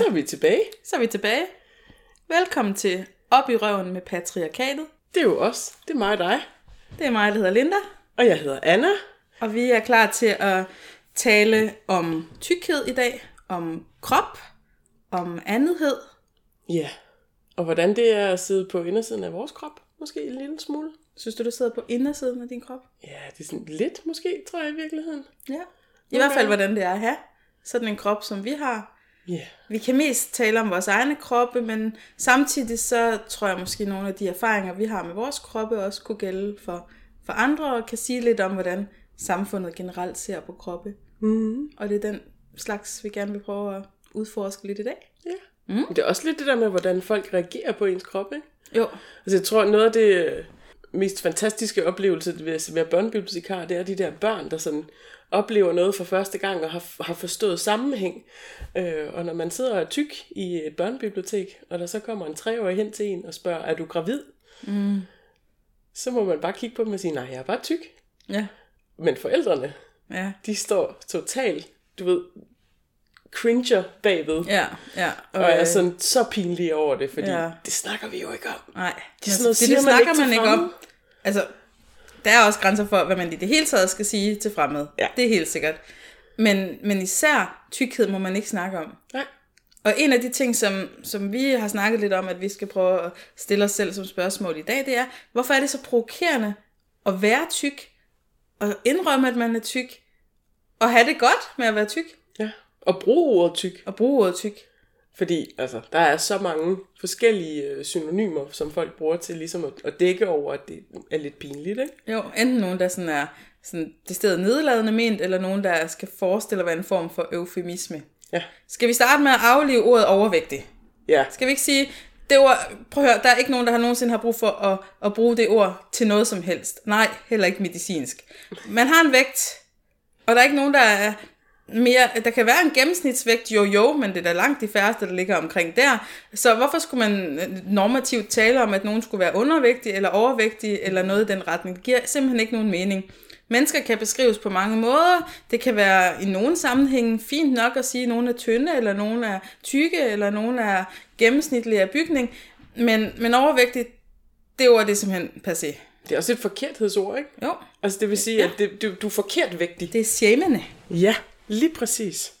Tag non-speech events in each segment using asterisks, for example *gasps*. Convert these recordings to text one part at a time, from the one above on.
Så er vi tilbage. Så er vi tilbage. Velkommen til Op i røven med patriarkatet. Det er jo os. Det er mig og dig. Det er mig, der hedder Linda, Og jeg hedder Anna. og vi er klar til at tale om tykkhed i dag, om krop, om andethed. Ja. Og hvordan det er at sidde på indersiden af vores krop. Måske en lille smule. Synes du, du sidder på indersiden af din krop? Ja, det er sådan lidt måske, tror jeg i virkeligheden. Ja. I hvert fald, hvordan det er at have sådan en krop, som vi har. Ja. Vi kan mest tale om vores egne kroppe, men samtidig så tror jeg måske nogle af de erfaringer, vi har med vores kroppe, også kunne gælde for, for andre, og kan sige lidt om, hvordan samfundet generelt ser på kroppe. Mm. Og det er den slags, vi gerne vil prøve at udforske lidt i dag. ja. Mm. Men det er også lidt det der med, hvordan folk reagerer på ens krop, ikke? Jo, Altså jeg tror, noget af det mest fantastiske oplevelse ved at være børnebibliotekar, det er de der børn, der sådan oplever noget for første gang og har, har forstået sammenhæng. Øh, og når man sidder og er tyk i et børnebibliotek, og der så kommer en treårig hen til en og spørger, er du gravid? Mm. Så må man bare kigge på dem og sige, nej, jeg er bare tyk. ja, Men forældrene, ja, de står totalt, du ved, cringer bagved. ja, ja. Og er øh, sådan så pinlige over det, fordi Ja. det snakker vi jo ikke om. Nej, Det er sådan noget, det, det man snakker ikke til man ikke om. Altså, der er også grænser for, hvad man i det hele taget skal sige til fremmede. Ja. Det er helt sikkert. Men, men især tykkhed må man ikke snakke om. Nej. Og en af de ting, som, som vi har snakket lidt om, at vi skal prøve at stille os selv som spørgsmål i dag, det er, hvorfor er det så provokerende at være tyk, og indrømme, at man er tyk, og have det godt med at være tyk, Ja. Og bruge ordet tyk. og bruge ordet tyk. Fordi altså, der er så mange forskellige øh, synonymer, som folk bruger til ligesom at, at dække over, at det er lidt pinligt, ikke? Jo, enten nogen, der sådan er sådan det sted nedladende ment, eller nogen, der skal forestille at være en form for eufemisme. Ja. Skal vi starte med at aflive ordet overvægtig? Ja. Skal vi ikke sige, det ord, prøv at høre, der er ikke nogen, der har nogensinde har brug for at, at bruge det ord til noget som helst. Nej, heller ikke medicinsk. Man har en vægt, og der er ikke nogen, der er mere, der kan være en gennemsnitsvægt, jo jo, men det er da langt de færreste, der ligger omkring der. Så hvorfor skulle man øh, normativt tale om, at nogen skulle være undervægtig eller overvægtig, eller noget i den retning? Det giver simpelthen ikke nogen mening. Mennesker kan beskrives på mange måder. Det kan være i nogle sammenhænge fint nok at sige, at nogen er tynde, eller nogen er tykke, eller nogen er gennemsnitlige af bygning. Men, men overvægtig, det ord det er simpelthen passé. Det er også et forkerthedsord, ikke? Jo, Altså det vil sige, ja. at det, du, du er forkert vægtig. det er shamende. Ja, lige præcis.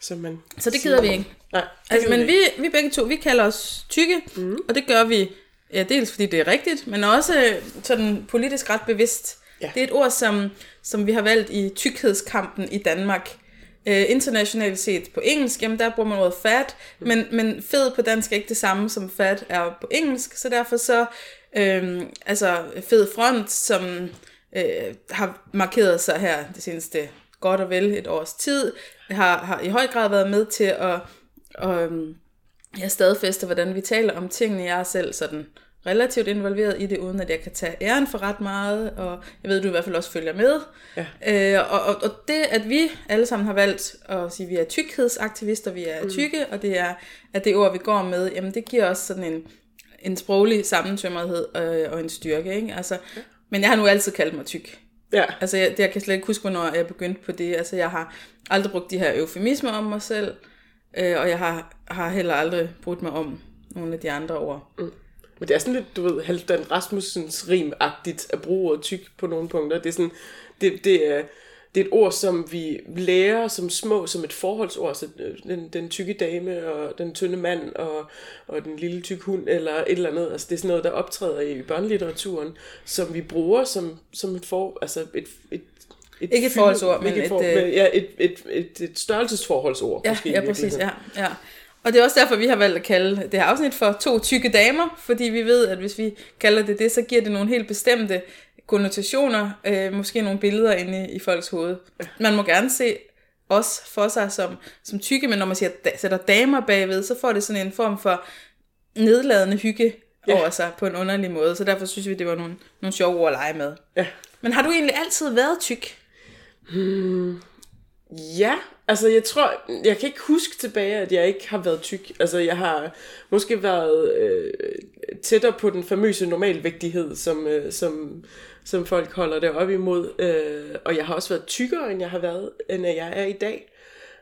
Så, man Så det gider vi ikke. Nej, Altså, men vi, vi begge to, vi kalder os tykke, mm. og det gør vi ja, dels fordi det er rigtigt, men også øh, sådan politisk ret bevidst. Ja. Det er et ord, som, som vi har valgt i tykkhedskampen i Danmark. Øh, internationalt set på engelsk, jamen der bruger man ordet fat, mm. men, men fed på dansk er ikke det samme som fat er på engelsk, så derfor så, øh, altså fed front, som øh, har markeret sig her det seneste godt og vel et års tid, har, har i høj grad været med til at, at øhm, jeg stadfæster, hvordan vi taler om tingene. Jeg er selv sådan relativt involveret i det, uden at jeg kan tage æren for ret meget, og jeg ved, du i hvert fald også følger med. Ja. Øh, og, og, og det, at vi alle sammen har valgt at sige, at vi er tykkhedsaktivister, vi er tykke, og det er, at det ord, vi går med, jamen det giver os sådan en, en sproglig sammentømmerhed øh, og en styrke. Ikke? Altså, men jeg har nu altid kaldt mig tyk. Ja, Altså, jeg, jeg kan slet ikke huske, hvornår jeg begyndte på det. Altså, jeg har aldrig brugt de her eufemismer om mig selv, øh, og jeg har, har heller aldrig brugt mig om nogle af de andre ord. men det er sådan lidt, du ved, Halvdan Rasmussens rim-agtigt at bruge ordet tyk på nogle punkter. Det er sådan, det, det er, det er et ord, som vi lærer som små, som et forholdsord. Så øh, den, den tykke dame, og den tynde mand, og, og den lille tyk hund, eller et eller andet. Altså, det er sådan noget, der optræder i børnelitteraturen, som vi bruger som, som et, for, altså et, et et Ikke et forholdsord, men ikke et, for, øh, men, ja, et, et, et, et størrelsesforholdsord. Ja, måske, ja, præcis, ja, ja. Og det er også derfor, vi har valgt at kalde det her afsnit for to tykke damer, fordi vi ved, at hvis vi kalder det det, så giver det nogle helt bestemte konnotationer, øh, måske nogle billeder inde i, i folks hoved. Man må gerne se os for sig som, som tykke, men når man siger, da, sætter damer bagved, så får det sådan en form for nedladende hygge Ja. over sig på en underlig måde, så derfor synes vi, det var nogle, nogle sjove ord at lege med. Ja. Men har du egentlig altid været tyk? Ja, altså jeg tror, jeg kan ikke huske tilbage, at jeg ikke har været tyk. Altså jeg har måske været øh, tættere på den famøse normalvægtighed, som, øh, som, som folk holder det op imod. Øh, og jeg har også været tykkere, end jeg har været, end jeg er i dag.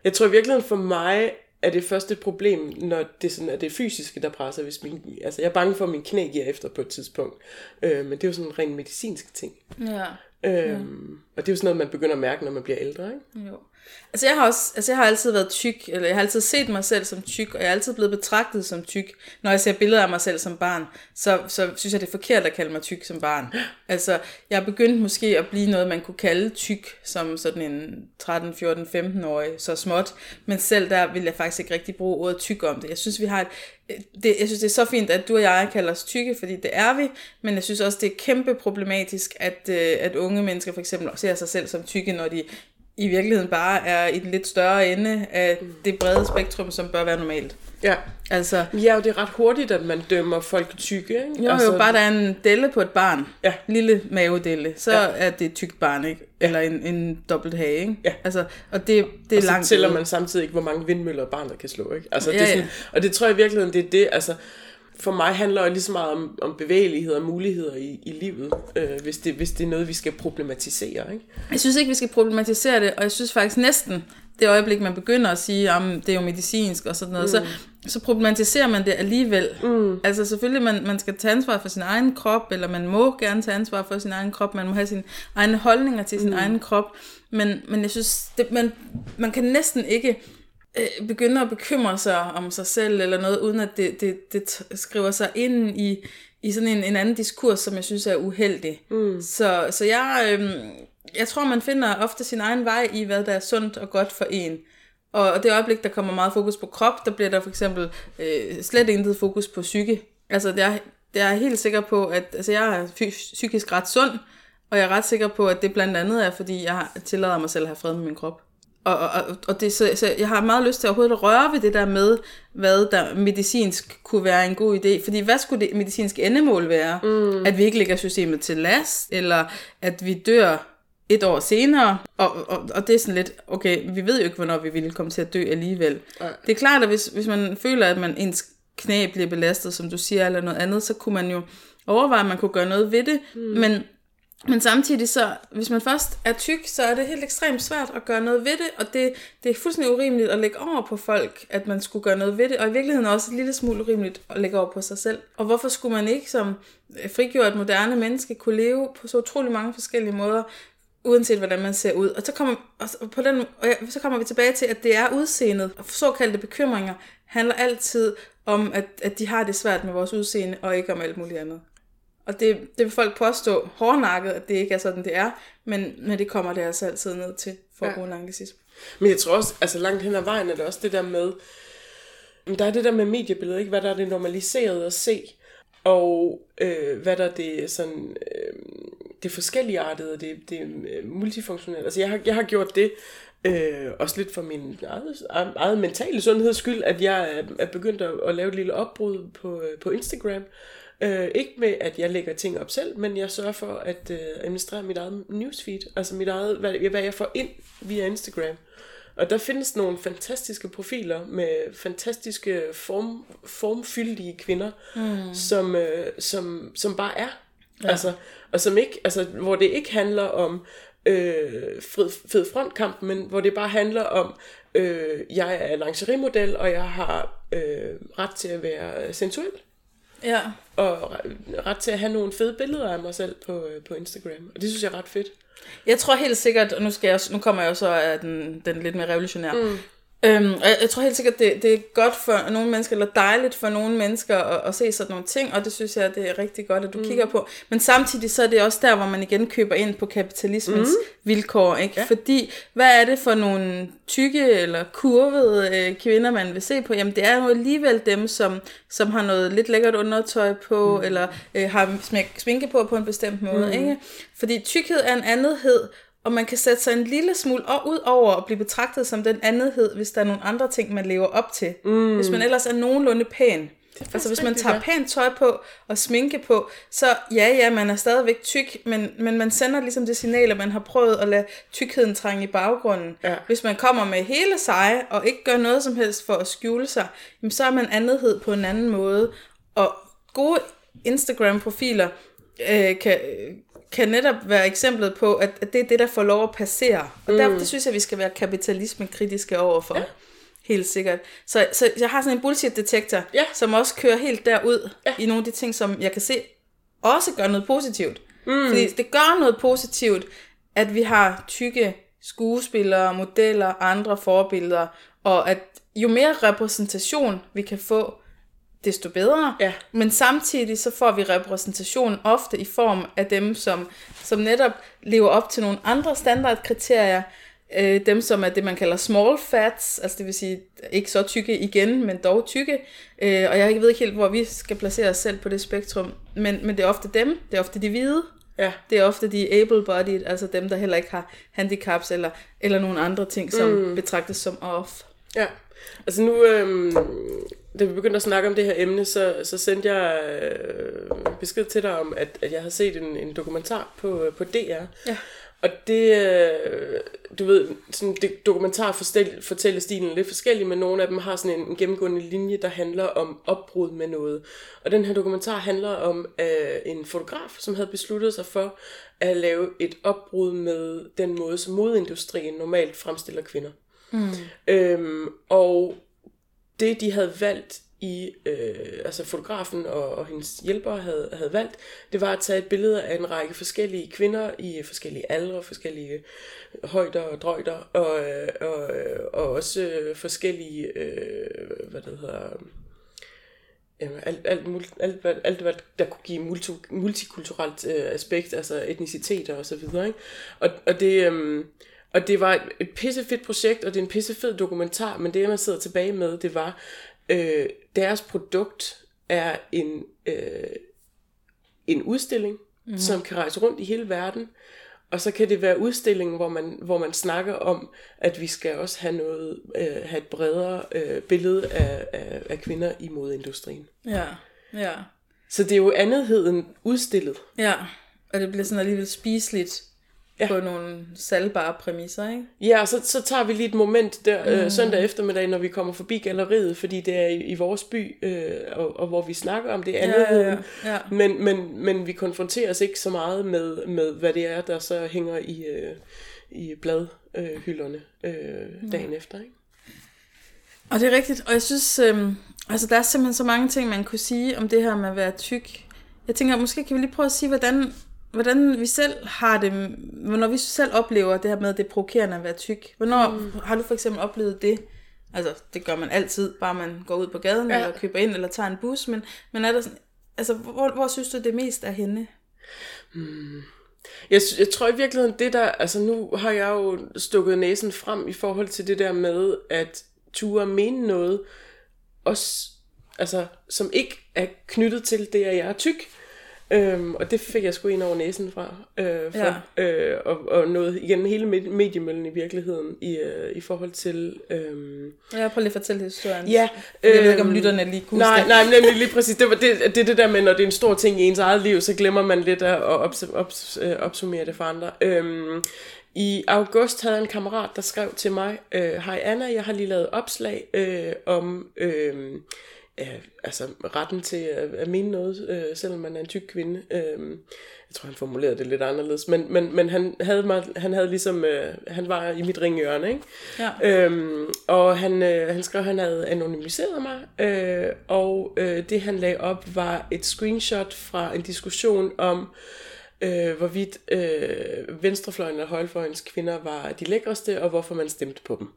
Jeg tror i virkeligheden for mig, er det først et problem, når det sådan er det fysiske, der presser. Hvis min, altså jeg er bange for, at min knæ giver efter på et tidspunkt. Øh, men det er jo sådan en ren medicinsk ting. Ja. Øhm, Og det er jo sådan noget, man begynder at mærke, når man bliver ældre. Ikke? Jo. Altså jeg har også, altså jeg har altid været tyk, eller jeg har altid set mig selv som tyk, og jeg er altid blevet betragtet som tyk. Når jeg ser billeder af mig selv som barn, så, så synes jeg, det er forkert at kalde mig tyk som barn. *gasps* Altså, jeg er begyndt måske at blive noget, man kunne kalde tyk, som sådan en 13, 14, 15-årig, så småt. Men selv der vil jeg faktisk ikke rigtig bruge ordet tyk om det. Jeg synes, vi har et, det, jeg synes, det er så fint, at du og jeg kalder os tykke, fordi det er vi, men jeg synes også, det er kæmpe problematisk, at, øh, at unge mennesker for eksempel ser sig selv som tykke, når de i virkeligheden bare er i den lidt større ende af det brede spektrum, som bør være normalt. Ja. Altså, Ja, og det er ret hurtigt, at man dømmer folk tykke. Ikke? jo, altså, jo, bare der er en delle på et barn, Ja. lille mavedelle, så Ja. ja. er det et tykt barn, ikke? Eller en, en dobbelt hage, ikke? Ja. Altså, og det, det er og så langt tæller ude. man samtidig ikke, hvor mange vindmøller barnet kan slå. Ikke? Altså, Ja, det er ja. sådan, Og det tror jeg i virkeligheden, det er det. Altså, for mig handler det lige så meget om, om bevægelighed og muligheder i, i livet, øh, hvis, det, hvis det er noget, vi skal problematisere. Ikke? Jeg synes ikke, vi skal problematisere det, og jeg synes faktisk næsten, det øjeblik, man begynder at sige, at det er jo medicinsk og sådan noget, mm. så, så problematiserer man det alligevel. Mm. Altså selvfølgelig, man, man skal tage ansvar for sin egen krop, eller man må gerne tage ansvar for sin egen krop, man må have sine egne holdninger til sin mm. egen krop, men, men jeg synes, det, man, man kan næsten ikke øh, begynde at bekymre sig om sig selv eller noget, uden at det, det, det skriver sig ind i, i sådan en, en anden diskurs, som jeg synes er uheldig. Mm. Så, så jeg, øh, jeg tror, man finder ofte sin egen vej i, hvad der er sundt og godt for en. Og, det øjeblik, der kommer meget fokus på krop, der bliver der for eksempel øh, slet intet fokus på psyke. Altså, er, det er jeg helt sikker på, at altså, jeg er psykisk ret sund, og jeg er ret sikker på, at det blandt andet er, fordi jeg tillader mig selv at have fred med min krop. Og, og, og- det, så, så jeg har meget lyst til overhovedet at røre ved det der med, hvad der medicinsk kunne være en god idé. Fordi hvad skulle det medicinske endemål være? Mm. At vi ikke lægger systemet til last, eller at vi dør et år senere, og, og, og det er sådan lidt, okay, vi ved jo ikke, hvornår vi ville komme til at dø alligevel. Nej. Det er klart, at hvis, hvis man føler, at man ens knæ bliver belastet, som du siger, eller noget andet, så kunne man jo overveje, at man kunne gøre noget ved det, mm. men men samtidig så, hvis man først er tyk, så er det helt ekstremt svært at gøre noget ved det, og det, det er fuldstændig urimeligt at lægge over på folk, at man skulle gøre noget ved det, og i virkeligheden også et lille smule urimeligt at lægge over på sig selv. Og hvorfor skulle man ikke som øh, frigjort moderne menneske kunne leve på så utrolig mange forskellige måder, uanset hvordan man ser ud. Og så kommer, og på den, og ja, så kommer vi tilbage til, at det er udseendet. Og såkaldte bekymringer handler altid om, at, at de har det svært med vores udseende, og ikke om alt muligt andet. Og det, det vil folk påstå hårdnakket, at det ikke er sådan, det er, men, men det kommer det altså altid ned til, for Ja. anglicisme. Men jeg tror også, altså langt hen ad vejen er det også det der med, der er det der med mediebilledet, ikke? hvad der er det normaliseret at se, og øh, hvad der er det sådan, øh, det forskelligartede, det, det øh, multifunktionelle. Altså jeg har, jeg har gjort det, øh, også lidt for min eget, eget mentale sundheds skyld, at jeg er, er begyndt at, at lave et lille opbrud på, øh, på Instagram. Øh, ikke med, at jeg lægger ting op selv, men jeg sørger for at øh, administrere mit eget newsfeed, altså mit eget, hvad, hvad jeg får ind via Instagram. Og der findes nogle fantastiske profiler med fantastiske form, formfyldige kvinder, mm. som, øh, som, som bare er. Ja. Altså, og som ikke, altså, hvor det ikke handler om øh, fed, fed frontkamp, men hvor det bare handler om, øh, jeg er lingeriemodel, og jeg har øh, ret til at være sensuel Ja. og re- ret til at have nogle fede billeder af mig selv på, øh, på Instagram. Og det synes jeg er ret fedt. Jeg tror helt sikkert, og nu, skal jeg, nu kommer jeg jo så af den, den lidt mere revolutionære. Mm. Øhm, og jeg, jeg tror helt sikkert, det, det er godt for nogle mennesker, eller dejligt for nogle mennesker at, at se sådan nogle ting, og det synes jeg, det er rigtig godt, at du mm. kigger på. Men samtidig så er det også der, hvor man igen køber ind på kapitalismens mm. vilkår. Ikke? Ja. Fordi, hvad er det for nogle tykke eller kurvede øh, kvinder, man vil se på? Jamen, det er jo alligevel dem, som, som har noget lidt lækkert undertøj på, mm. eller øh, har smæk- sminke på på en bestemt måde. Mm. Ikke? Fordi tykkhed er en andethed, og man kan sætte sig en lille smule ud over at blive betragtet som den andethed, hvis der er nogle andre ting, man lever op til. Mm. Hvis man ellers er nogenlunde pæn. Altså hvis man tager pænt tøj på og sminke på, så ja, ja, man er stadigvæk tyk, men, men man sender ligesom det signal, at man har prøvet at lade tykkheden trænge i baggrunden. Ja. Hvis man kommer med hele sig og ikke gør noget som helst for at skjule sig, jamen, så er man andethed på en anden måde. Og gode Instagram-profiler øh, kan, kan netop være eksemplet på, at, at det er det, der får lov at passere. Og mm. derfor det synes jeg, vi skal være kapitalisme kritiske overfor. Ja. Helt sikkert. Så, så jeg har sådan en bullshit-detektor, Ja. som også kører helt derud Ja. i nogle af de ting, som jeg kan se også gør noget positivt. Mm. Fordi det gør noget positivt, at vi har tykke skuespillere, modeller, andre forbilleder, og at jo mere repræsentation vi kan få, desto bedre. Ja. Men samtidig så får vi repræsentation ofte i form af dem, som, som netop lever op til nogle andre standardkriterier. Øh, dem, som er det, man kalder small fats, altså det vil sige ikke så tykke igen, men dog tykke. Øh, og jeg ved ikke helt, hvor vi skal placere os selv på det spektrum. Men, men det er ofte dem, det er ofte de hvide, Ja. det er ofte de able-bodied, altså dem, der heller ikke har handicaps eller, eller nogle andre ting, som mm. betragtes som off. Ja, altså nu, øhm, da vi begyndte at snakke om det her emne, så, så sendte jeg øh, besked til dig om, at, at jeg havde set en, en dokumentar på, øh, på DR. Ja. Og det, øh, du ved, sådan det dokumentar forstel- fortæller stilen lidt forskellig, men nogle af dem har sådan en, en gennemgående linje, der handler om opbrud med noget. Og den her dokumentar handler om øh, en fotograf, som havde besluttet sig for at lave et opbrud med den måde, som modeindustrien normalt fremstiller kvinder. Mm. Øhm, og det, de havde valgt i, øh, altså fotografen og, og hendes hjælpere havde, havde valgt, det var at tage et billede af en række forskellige kvinder i forskellige aldre, forskellige højder og drøjder, og, øh, og, øh, og også forskellige, øh, hvad det hedder, Jamen, alt, alt, alt, alt, alt, hvad der kunne give multi, multikulturelt øh, aspekt, altså etniciteter og så videre. Ikke? Og, og, det, øh, og det var et, et pissefedt projekt, og det er en pissefed dokumentar, men det, man sidder tilbage med, det var, øh, deres produkt er en, øh, en udstilling, mm. som kan rejse rundt i hele verden, og så kan det være udstillingen, hvor man, hvor man snakker om, at vi skal også have noget, øh, have et bredere øh, billede af, af, af kvinder i modeindustrien. Ja, ja. Så det er jo andethed end udstillet. Ja, og det bliver sådan alligevel spiseligt Ja. ja. på nogle salgbare præmisser, ikke? Ja, og så, så tager vi lige et moment der øh, søndag eftermiddag, når vi kommer forbi galleriet, fordi det er i, i vores by, øh, og, og hvor vi snakker om det andetheden. ja, ja. Men, men, men vi konfronteres ikke så meget med, med hvad det er, der så hænger i, øh, i bladhylderne øh, dagen efter. Ikke? Og det er rigtigt, og jeg synes, øhm, altså der er simpelthen så mange ting, man kunne sige om det her med at være tyk. Jeg tænker, måske kan vi lige prøve at sige, hvordan, hvordan vi selv har det, hvornår vi selv oplever det her med, at det er provokerende at være tyk. Hvornår mm. har du for eksempel oplevet det? Altså, det gør man altid, bare man går ud på gaden, Ja. eller køber ind, eller tager en bus, men, men er der sådan, altså, hvor, hvor synes du det mest er henne? Jeg, jeg tror i virkeligheden, det der, altså nu har jeg jo stukket næsen frem i forhold til det der med, at ture mene noget, også, altså, som ikke er knyttet til det, at jeg er tyk. Øhm, og det fik jeg sgu ind over næsen fra. Øh, for, ja. øh, og, og noget igen hele med- mediemøllen i virkeligheden i, øh, i forhold til... Øh, Jeg prøver lige at fortælle historien. ja, Jeg ved ikke, om øhm, lytterne lige kunne Nej, huske nej, men nemlig lige præcis. Det, var det, det det der med, når det er en stor ting i ens eget liv, så glemmer man lidt at, ops, ops, øh, opsummere det for andre. Øhm, I august havde en kammerat, der skrev til mig, øh, Hej Anna, jeg har lige lavet opslag øh, om øh, øh, altså retten til at, at mene noget, øh, selvom man er en tyk kvinde. Øh, jeg tror, han formulerede det lidt anderledes, men, men, men han, havde mig, han havde ligesom, øh, han var i mit ringhjørne, ikke? Ja. Øhm, og han, øh, han skrev, at han havde anonymiseret mig, øh, og øh, det han lagde op var et screenshot fra en diskussion om, øh, hvorvidt øh, venstrefløjen og højrefløjens kvinder var de lækreste, og hvorfor man stemte på dem.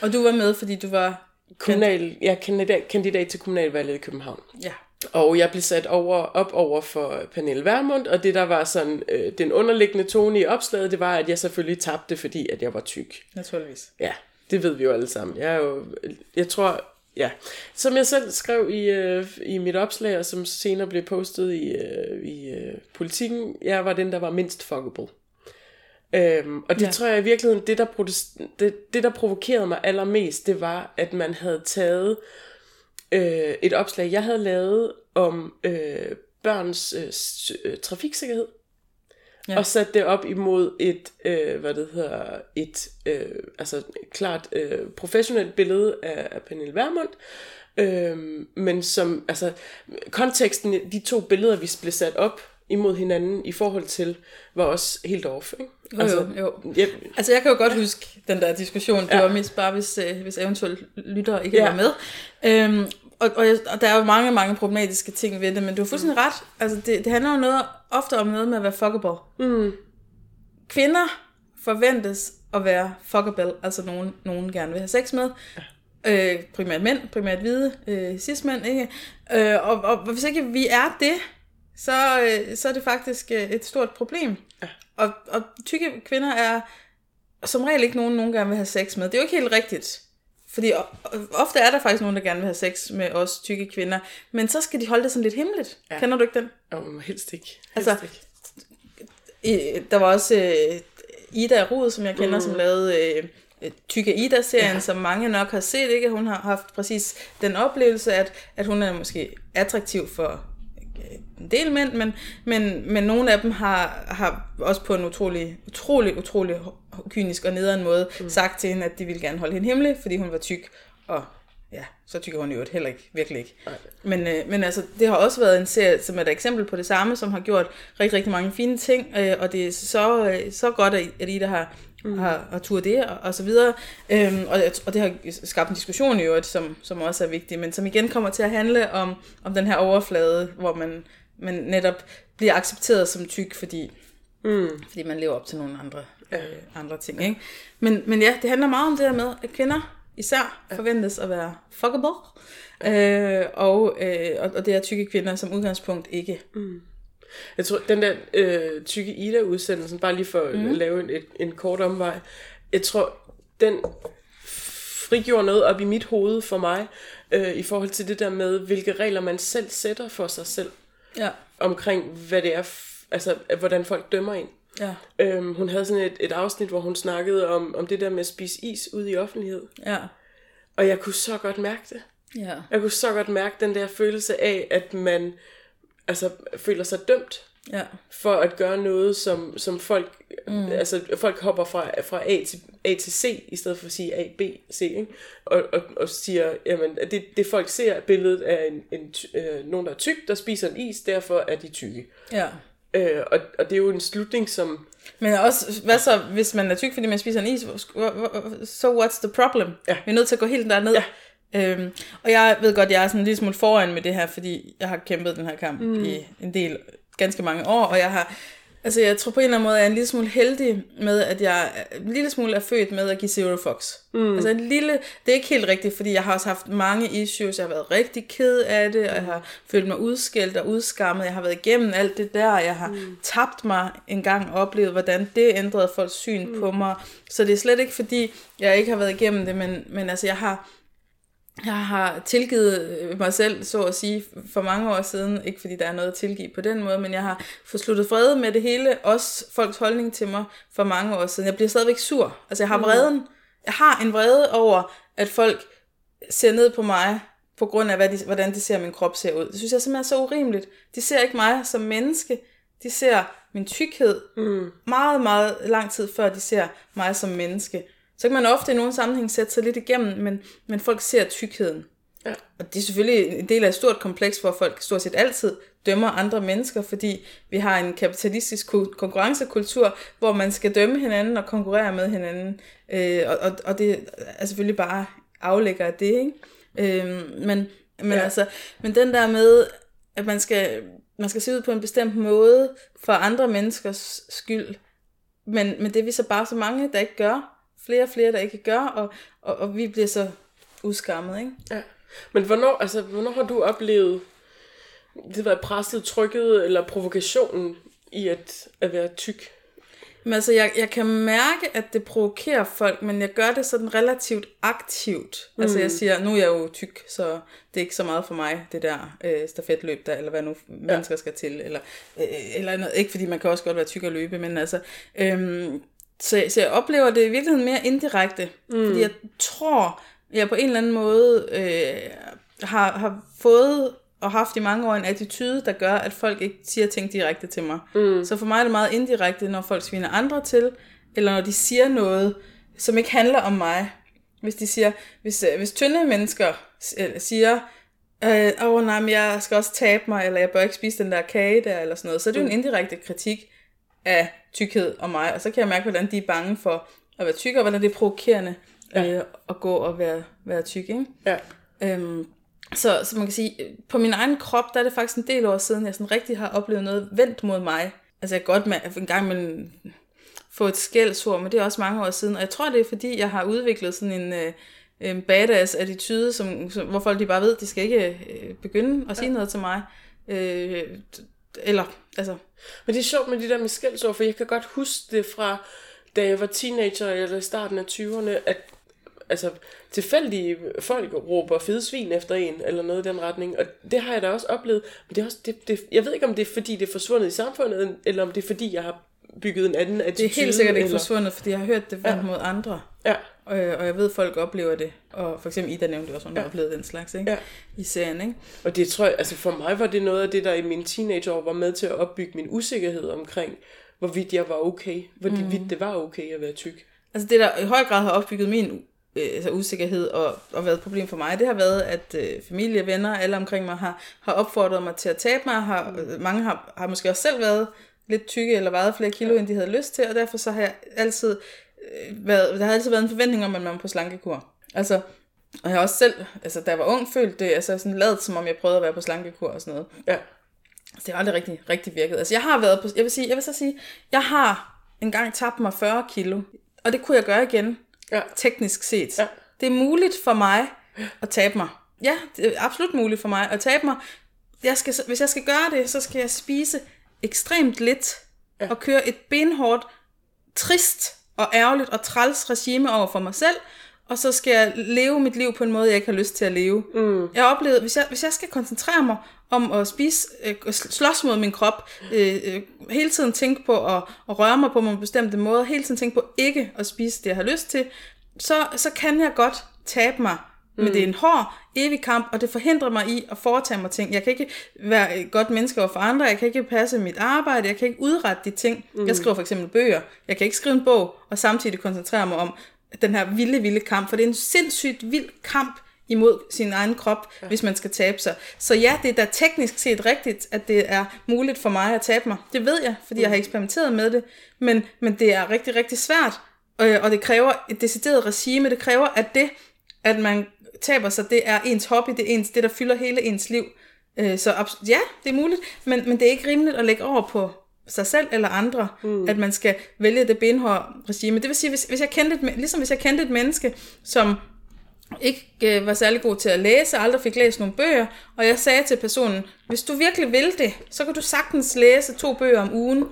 Og du var med, fordi du var... Kommunal, jeg er kandidat, kandidat til kommunalvalget i København. Ja. Og jeg blev sat over, op over for Pernille Vermund, og det der var sådan, øh, den underliggende tone i opslaget, det var, at jeg selvfølgelig tabte, fordi at jeg var tyk. Naturligvis. Ja, det ved vi jo alle sammen. Jeg er jo, jeg tror, ja. Som jeg selv skrev i, øh, i mit opslag, og som senere blev postet i, øh, i øh, politikken, jeg var den, der var mindst fuckable. Øhm, og det ja. Tror jeg i virkeligheden, det der, det, det der provokerede mig allermest, det var, at man havde taget øh, et opslag, jeg havde lavet om øh, børns øh, øh, trafiksikkerhed, ja. Og sat det op imod et, øh, hvad det hedder, et, øh, altså klart øh, professionelt billede af, af Pernille Vermund, øh, men som, altså, konteksten, de to billeder, vi blev sat op, imod hinanden i forhold til, var også helt off. Ikke? Jo, altså, jo, jo. Ja, Altså, jeg kan jo godt huske den der diskussion. Det ja. var mest bare, hvis, øh, hvis eventuelt lyttere ikke Ja. ja. var med. Øhm, og, og, og der er jo mange, mange problematiske ting ved det, men du har fuldstændig ret. Altså, det, det handler jo noget, ofte om noget med at være fuckable. mm, Kvinder forventes at være fuckable, altså nogen, nogen gerne vil have sex med. Øh, primært mænd, primært hvide, øh, cis-mænd, ikke? Øh, og, og hvis ikke vi er det, så, øh, så er det faktisk øh, et stort problem. Ja. Og, og tykke kvinder er som regel ikke nogen, nogen gerne vil have sex med. Det er jo ikke helt rigtigt. Fordi ofte er der faktisk nogen, der gerne vil have sex med os tykke kvinder. Men så skal de holde det sådan lidt hemmeligt. Ja. Kender du ikke den? oh, helst ikke. Helst Altså, ikke. I, der var også øh, Ida Rud, som jeg kender, mm. som lavede øh, øh, Tykke Ida-serien, Ja. som mange nok har set. Ikke? Hun har haft præcis den oplevelse, at, at hun er måske attraktiv for en del mænd, men, men, men nogle af dem har, har også på en utrolig, utrolig, utrolig kynisk og nederen måde mm. sagt til hende, at de ville gerne holde hende hemmelig, fordi hun var tyk, og ja, så tykker hun jo heller ikke, virkelig ikke. Nej. Men, øh, men altså, det har også været en serie, som er et eksempel på det samme, som har gjort rigtig, rigtig mange fine ting, øh, og det er så, øh, så godt, at at Ida har, mm. har, har tur det, og, og så videre. Øhm, og, og det har skabt en diskussion i øvrigt, som, som også er vigtig, men som igen kommer til at handle om, om den her overflade, hvor man, man netop bliver accepteret som tyk, fordi, Mm, fordi man lever op til nogle andre, øh, andre ting. Ikke? Men, men ja, det handler meget om det her med, at kvinder især forventes at være fuckable, øh, og, øh, og, og det er tykke kvinder som udgangspunkt ikke. Jeg tror, den der øh, tykke Ida-udsendelsen, bare lige for mm. at lave en, et, en kort omvej, jeg tror, den frigjorde noget op i mit hoved for mig, øh, i forhold til det der med, hvilke regler man selv sætter for sig selv, Ja, omkring hvad det er, altså hvordan folk dømmer en. ja, Øhm, hun havde sådan et, et afsnit, hvor hun snakkede om, om det der med at spise is ude i offentlighed. ja, Og jeg kunne så godt mærke det. ja, Jeg kunne så godt mærke den der følelse af, at man altså, føler sig dømt ja, for at gøre noget, som, som folk, mm. altså folk hopper fra, fra A, til, A til C, i stedet for at sige A, B, C, ikke? Og, og, og siger, jamen, det, det folk ser billedet af en, en, øh, nogen, der er tyk, der spiser en is, derfor er de tykke. ja. Øh, og, og det er jo en slutning, som, Men også, hvad så, hvis man er tyk, fordi man spiser en is, so what's the problem? Ja. Vi er nødt til at gå helt derned. Ja. Øhm, og jeg ved godt, jeg er sådan en lille smule foran med det her, fordi jeg har kæmpet den her kamp mm. i en del, ganske mange år, og jeg har, altså jeg tror på en eller anden måde, jeg er en lille smule heldig med, at jeg en lille smule er født med at give zero fucks. Mm. Altså en lille, det er ikke helt rigtigt, fordi jeg har også haft mange issues, jeg har været rigtig ked af det, og jeg har følt mig udskældt og udskammet, jeg har været igennem alt det der, jeg har mm. tabt mig en gang og oplevet, hvordan det ændrede folks syn mm. på mig. Så det er slet ikke fordi, jeg ikke har været igennem det, men, men altså jeg har, jeg har tilgivet øh, mig selv, så at sige, for mange år siden. Ikke fordi der er noget at tilgive på den måde, men jeg har fået sluttet fred med det hele. Også folks holdning til mig for mange år siden. Jeg bliver stadigvæk sur. Altså jeg har vreden. Jeg har en vrede over, at folk ser ned på mig, på grund af, hvad de, hvordan de ser min krop ser ud. Det synes jeg simpelthen er så urimeligt. De ser ikke mig som menneske. De ser min tykkhed mm. meget, meget lang tid før de ser mig som menneske. Så kan man ofte i nogle sammenhæng sætte sig lidt igennem, men, men folk ser tykkheden. Ja. Og det er selvfølgelig en del af et stort kompleks, hvor folk stort set altid dømmer andre mennesker, fordi vi har en kapitalistisk ku- konkurrencekultur, hvor man skal dømme hinanden og konkurrere med hinanden. Øh, og, og, og det er selvfølgelig bare aflægger af det, ikke? Øh, men, men, ja. altså, men den der med, at man skal, man skal se ud på en bestemt måde for andre menneskers skyld, men, men det er vi så bare så mange, der ikke gør. Flere og flere, der ikke gør, og, og, og vi bliver så udskammet, ikke? ja. Men hvornår, altså, hvornår har du oplevet, det været presset, trykket eller provokationen i at, at være tyk? Men altså, jeg, jeg kan mærke, at det provokerer folk, men jeg gør det sådan relativt aktivt. Mm. Altså, jeg siger, nu er jeg jo tyk, så det er ikke så meget for mig, det der øh, stafetløb der, eller hvad nu mennesker skal til, eller, øh, eller noget. Ikke fordi man kan også godt være tyk og løbe, men altså... Øhm, så, så jeg oplever det i virkeligheden mere indirekte, mm. fordi jeg tror, jeg på en eller anden måde øh, har, har fået og haft i mange år en attitude, der gør, at folk ikke siger ting direkte til mig. Mm. Så for mig er det meget indirekte, når folk sviner andre til, eller når de siger noget, som ikke handler om mig. Hvis de siger, hvis, øh, hvis tynde mennesker øh, siger, øh, åh nej, men jeg skal også tabe mig, eller jeg bør ikke spise den der kage der, eller sådan noget. Så det er jo en indirekte kritik af tykkhed og mig, og så kan jeg mærke, hvordan de er bange for at være tykke, og hvordan det er provokerende ja. øh, at gå og være, være tyk, ikke? Ja. Øhm, så, så man kan sige, på min egen krop, der er det faktisk en del år siden, jeg sådan rigtig har oplevet noget vendt mod mig. Altså jeg kan godt med, en gang med få et skældsord, men det er også mange år siden. Og jeg tror, det er fordi, jeg har udviklet sådan en, øh, en badass attitude, som, som, hvor folk de bare ved, de skal ikke øh, begynde at sige ja. noget til mig. Øh, eller, altså... Men det er sjovt med de der med skældsord, for jeg kan godt huske det fra, da jeg var teenager eller i starten af 20'erne, at altså, tilfældige folk råber fede svin efter en, eller noget i den retning. Og det har jeg da også oplevet. Men det er også, det, det, jeg ved ikke, om det er, fordi det er forsvundet i samfundet, eller om det er, fordi jeg har bygget en anden attitude. Det er helt sikkert ikke eller... forsvundet, fordi jeg har hørt det ja. mod andre. Ja. Og, og jeg ved, at folk oplever det. Og for eksempel Ida nævnte også, hun ja. har oplevet den slags ikke? Ja. i serien. Ikke? Og det tror jeg, altså for mig var det noget af det, der i mine teenageår var med til at opbygge min usikkerhed omkring, hvorvidt jeg var okay. Hvorvidt mm. det var okay at være tyk. Altså det, der i høj grad har opbygget min øh, altså usikkerhed og, og været et problem for mig, det har været, at øh, familie, venner, alle omkring mig har, har opfordret mig til at tabe mig. Har, mm. Mange har, har måske også selv været lidt tykke eller vejet flere kilo, end de havde lyst til, og derfor så har jeg altid øh, været, der har altid været en forventning om, at man var på slankekur. Altså, og jeg har også selv, altså da jeg var ung, følt det, altså sådan lavet, som om jeg prøvede at være på slankekur og sådan noget. Ja. Så det har aldrig rigtig, rigtig virket. Altså jeg har været på, jeg vil, sige, jeg vil så sige, jeg har engang tabt mig 40 kilo, og det kunne jeg gøre igen, ja. teknisk set. Ja. Det er muligt for mig at tabe mig. Ja, det er absolut muligt for mig at tabe mig. Jeg skal, hvis jeg skal gøre det, så skal jeg spise ekstremt lidt ja. og køre et benhårdt, trist og ærgerligt og træls regime over for mig selv, og så skal jeg leve mit liv på en måde, jeg ikke har lyst til at leve. Mm. Jeg har oplevet, hvis jeg, hvis jeg skal koncentrere mig om at spise, øh, slås mod min krop, øh, øh, hele tiden tænke på at, at røre mig på en bestemt måde, hele tiden tænke på ikke at spise det, jeg har lyst til, så, så kan jeg godt tabe mig Mm. Men det er en hård, evig kamp, og det forhindrer mig i at foretage mig ting. Jeg kan ikke være et godt menneske over for andre, jeg kan ikke passe mit arbejde, jeg kan ikke udrette de ting. Mm. Jeg skriver for eksempel bøger, jeg kan ikke skrive en bog, og samtidig koncentrere mig om den her vilde, vilde kamp, for det er en sindssygt vild kamp imod sin egen krop, ja. hvis man skal tabe sig. Så ja, det er da teknisk set rigtigt, at det er muligt for mig at tabe mig. Det ved jeg, fordi mm. jeg har eksperimenteret med det, men, men det er rigtig, rigtig svært, og, og det kræver et decideret regime, det kræver, at det, at man taber sig, det er ens hobby, det er ens, det, der fylder hele ens liv. Øh, så ja, det er muligt, men, men det er ikke rimeligt at lægge over på sig selv eller andre, mm. at man skal vælge det benhårde regime. Det vil sige, hvis, hvis jeg kendte et, ligesom hvis jeg kendte et menneske, som ikke øh, var særlig god til at læse, aldrig fik læst nogle bøger, og jeg sagde til personen, hvis du virkelig vil det, så kan du sagtens læse to bøger om ugen,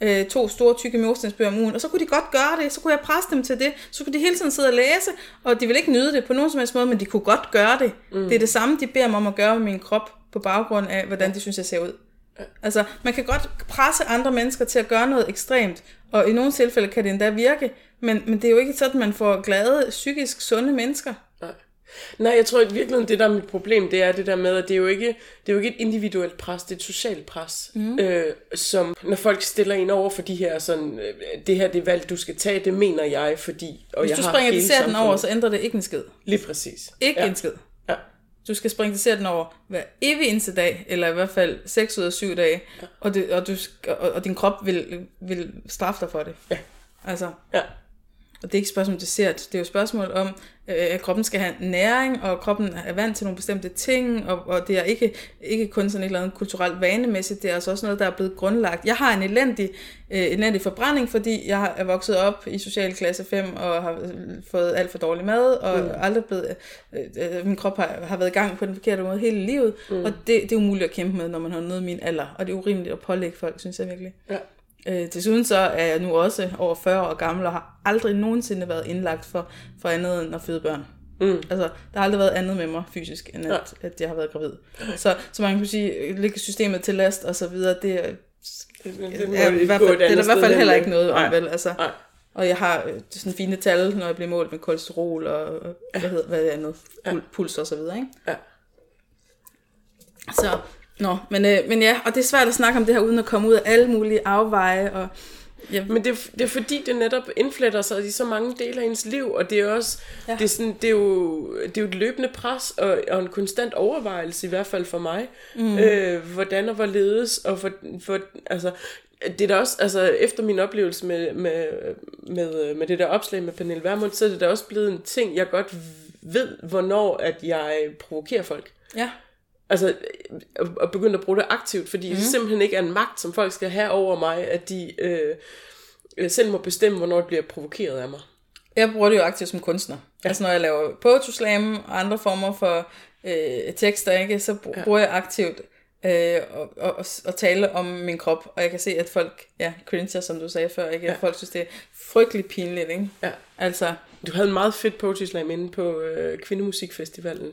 øh, to store tykke murstensbøger om ugen, og så kunne de godt gøre det, så kunne jeg presse dem til det, så kunne de hele tiden sidde og læse, og de ville ikke nyde det på nogen som helst måde, men de kunne godt gøre det. Mm. Det er det samme, de beder mig om at gøre med min krop, på baggrund af, hvordan de synes, jeg ser ud. Altså, man kan godt presse andre mennesker til at gøre noget ekstremt, og i nogle tilfælde kan det endda virke, men, men det er jo ikke sådan, man får glade, psykisk sunde mennesker. Nej, jeg tror at virkelig, det der er mit problem, det er det der med, at det er jo ikke, det er jo ikke et individuelt pres, det er et socialt pres. Mm. Øh, som når folk stiller en over for de her sådan, øh, det her det valg, du skal tage, det mener jeg, fordi... Og Hvis jeg du springer den over, så ændrer det ikke en skid. Lige præcis. Ikke ja. en skid. Ja. Du skal springe den over hver evig eneste dag, eller i hvert fald 6 ud af 7 dage, ja. og, det, og, du, og, og din krop vil, vil straffe dig for det. Ja. Altså. Ja. Og det er ikke et spørgsmål om dessert, det er jo et spørgsmål om, øh, kroppen skal have næring, og kroppen er vant til nogle bestemte ting, og, og det er ikke, ikke kun sådan et eller andet kulturelt vanemæssigt, det er altså også noget, der er blevet grundlagt. Jeg har en elendig, øh, elendig forbrænding, fordi jeg er vokset op i socialklasse 5, og har fået alt for dårlig mad, og mm. aldrig blevet, øh, øh, min krop har, har været i gang på den forkerte måde hele livet, mm. og det, det er umuligt at kæmpe med, når man har noget min alder, og det er urimeligt at pålægge folk, synes jeg virkelig. Ja. Øh, desuden så er jeg nu også over 40 år gammel og har aldrig nogensinde været indlagt for, for andet end at føde børn. Mm. Altså, der har aldrig været andet med mig fysisk, end at, ja. at jeg har været gravid. Så, så man kan sige, lægge systemet til last og så videre, det er, det, er, i hvert fald, det er i hvert fald heller ikke noget om, vel? Altså, Nej. Og jeg har øh, sådan fine tal, når jeg bliver målt med kolesterol og ja. hvad hedder hvad er andet, Pul, puls og så videre, ikke? Ja. Så, Nå, men, øh, men ja, og det er svært at snakke om det her, uden at komme ud af alle mulige afveje, og Ja. Men det, er- det er fordi, det netop indfletter sig i så mange dele af ens liv, og det er også, Ja. det, er sådan, det, er jo, det er jo et løbende pres, og, og en konstant overvejelse, i hvert fald for mig, mm. øh, hvordan og hvorledes, og for, for, altså, det er da også, altså efter min oplevelse med, med, med, med det der opslag med Pernille Vermund, så er det da også blevet en ting, jeg godt ved, hvornår at jeg provokerer folk. Ja. Altså, at, at begynde at bruge det aktivt, fordi mm. det simpelthen ikke er en magt, som folk skal have over mig, at de øh, øh, selv må bestemme, hvornår de bliver provokeret af mig. Jeg bruger det jo aktivt som kunstner. Ja. Altså når jeg laver poetry og andre former for øh, tekster, ikke, så br- ja. bruger jeg aktivt øh, og, og, og, og tale om min krop. Og jeg kan se, at folk ja, cringer, som du sagde før. Ikke? Ja. Folk synes, det er frygtelig pinligt. Ikke? Ja. Altså, Du havde en meget fedt poetry slam inde på øh, Kvindemusikfestivalen.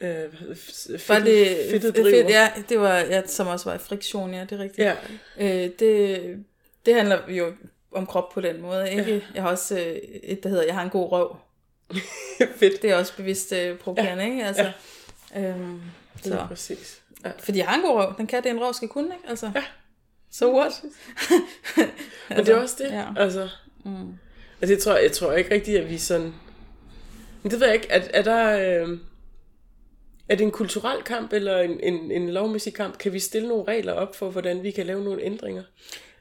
Øh, det? var det fedtet fedt, ja, det var, ja, som også var i friktion, ja, det er rigtigt. Ja, Øh, det, det handler jo om krop på den måde. Ikke? Ja. Jeg har også øh, et, der hedder, jeg har en god røv. *laughs* fedt. Det er også bevidst øh, provokerende, ja. ikke? Altså, ja. øhm, Det er så. præcis. Ja. Fordi jeg har en god røv. Den kan det, en røv skal kunne, ikke? Altså, Ja. so what? *laughs* Men det er også det. Ja. Altså, mm. altså jeg, tror, jeg tror ikke rigtigt, at vi sådan... Men det ved jeg ikke. Er, er der... Øh, er det en kulturel kamp, eller en, en, en lovmæssig kamp? Kan vi stille nogle regler op for, hvordan vi kan lave nogle ændringer?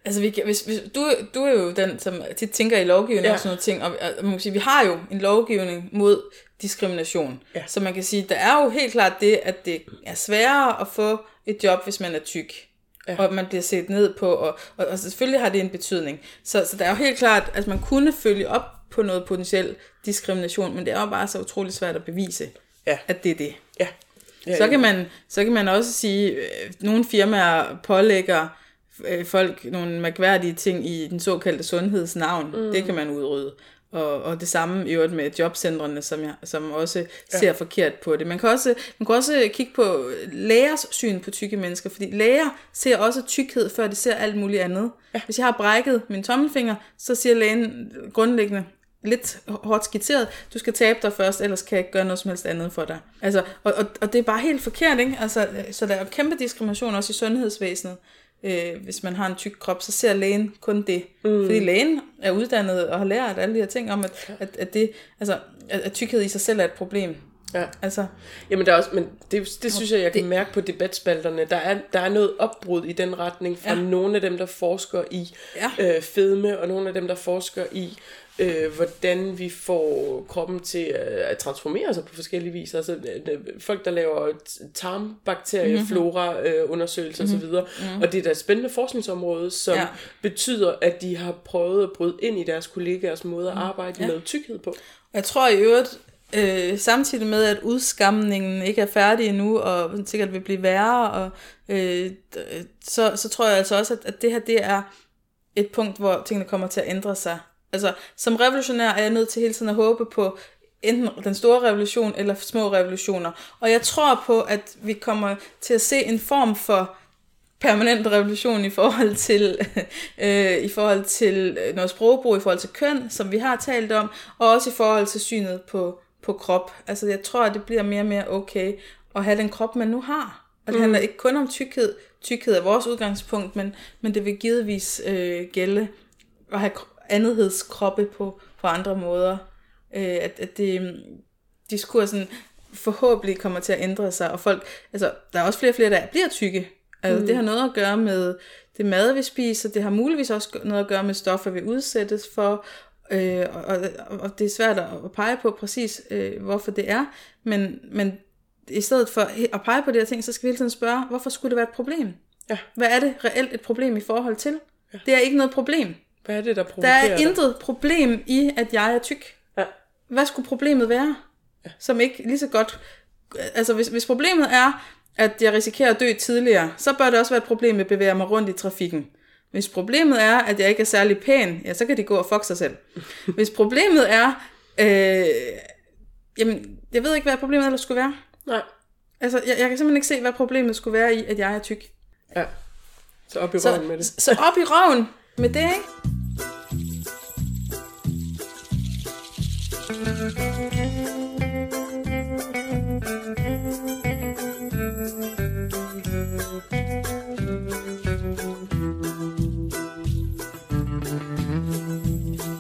Altså, vi kan, hvis, hvis, du, du er jo den, som tit tænker i lovgivning ja. Og sådan noget ting, og, og man kan sige, vi har jo en lovgivning mod diskrimination. Ja. Så man kan sige, der er jo helt klart det, at det er sværere at få et job, hvis man er tyk. Ja. Og man bliver set ned på, og, og, og selvfølgelig har det en betydning. Så, så der er jo helt klart, at man kunne følge op på noget potentiel diskrimination, men det er jo bare så utrolig svært at bevise, Ja. at det er det. Ja. ja Så kan man, så kan man også sige, at nogle firmaer pålægger øh, folk nogle mærkværdige ting i den såkaldte sundhedsnavn. Mm. Det kan man udrydde. Og, og det samme i øvrigt med jobcentrene, som, jeg, som også ser ja. forkert på det. Man kan, også, man kan også kigge på lægers syn på tykke mennesker, fordi læger ser også tykkhed, før de ser alt muligt andet. Ja. Hvis jeg har brækket min tommelfinger, så siger lægen grundlæggende, lidt hårdt skitseret, du skal tabe dig først, ellers kan jeg ikke gøre noget som helst andet for dig. Altså, og, og, og det er bare helt forkert, ikke? Altså, så der er kæmpe diskrimination også i sundhedsvæsenet. Øh, hvis man har en tyk krop, så ser lægen kun det. Mm. Fordi lægen er uddannet og har lært alle de her ting om, at, at, at, det, altså, at, at tykkhed i sig selv er et problem. Ja. Altså, Jamen der er også, men det, det synes jeg, jeg kan mærke på debatspalterne. Der er, der er noget opbrud i den retning fra ja. nogle af dem, der forsker i Ja. øh, fedme, og nogle af dem, der forsker i, øh, hvordan vi får kroppen til øh, at transformere sig på forskellige vis. Altså øh, folk, der laver tarmbakterieflora øh, undersøgelser mm-hmm. osv. Mm-hmm. Og det er da et spændende forskningsområde, som Ja. betyder, at de har prøvet at bryde ind i deres kollegaers måde at arbejde Ja. ja. med tykkhed på. Jeg tror i øvrigt, øh, samtidig med, at udskamningen ikke er færdig endnu, og sikkert vil blive værre, og, øh, d- så, så tror jeg altså også, at, at det her det er et punkt, hvor tingene kommer til at ændre sig. Altså, som revolutionær er jeg nødt til hele tiden at håbe på enten den store revolution eller små revolutioner. Og jeg tror på, at vi kommer til at se en form for permanent revolution i forhold til *laughs* øh, i forhold til øh, noget sprogbrug, i forhold til køn, som vi har talt om, og også i forhold til synet på, på krop. Altså jeg tror, at det bliver mere og mere okay at have den krop, man nu har. Og det mm. handler ikke kun om tykkhed. Tykkhed er vores udgangspunkt, men, men det vil givetvis øh, gælde at have andethedskroppe på, på andre måder. Øh, at, at det, diskursen forhåbentlig kommer til at ændre sig, og folk, altså, der er også flere og flere, der bliver tykke. Altså, mm. det har noget at gøre med det mad, vi spiser, det har muligvis også noget at gøre med stoffer, vi udsættes for, øh, og, og, og det er svært at pege på præcis, øh, hvorfor det er, men, men i stedet for at pege på de her ting, så skal vi hele tiden spørge, hvorfor skulle det være et problem? Ja. Hvad er det reelt et problem i forhold til? Ja. Det er ikke noget problem. Hvad er det, der Der provokerer er dig? intet problem i, at jeg er tyk. Ja. Hvad skulle problemet være? Ja. Som ikke lige så godt... Altså, hvis, hvis problemet er, at jeg risikerer at dø tidligere, så bør det også være et problem at bevæge mig rundt i trafikken. Hvis problemet er, at jeg ikke er særlig pæn, ja, så kan de gå og fuck sig selv. Hvis problemet er... Øh, jamen, jeg ved ikke, hvad problemet ellers skulle være. Nej. Altså, jeg, jeg kan simpelthen ikke se, hvad problemet skulle være i, at jeg er tyk. Ja. Så op i røven med Så, det. så op i røven med det, ikke?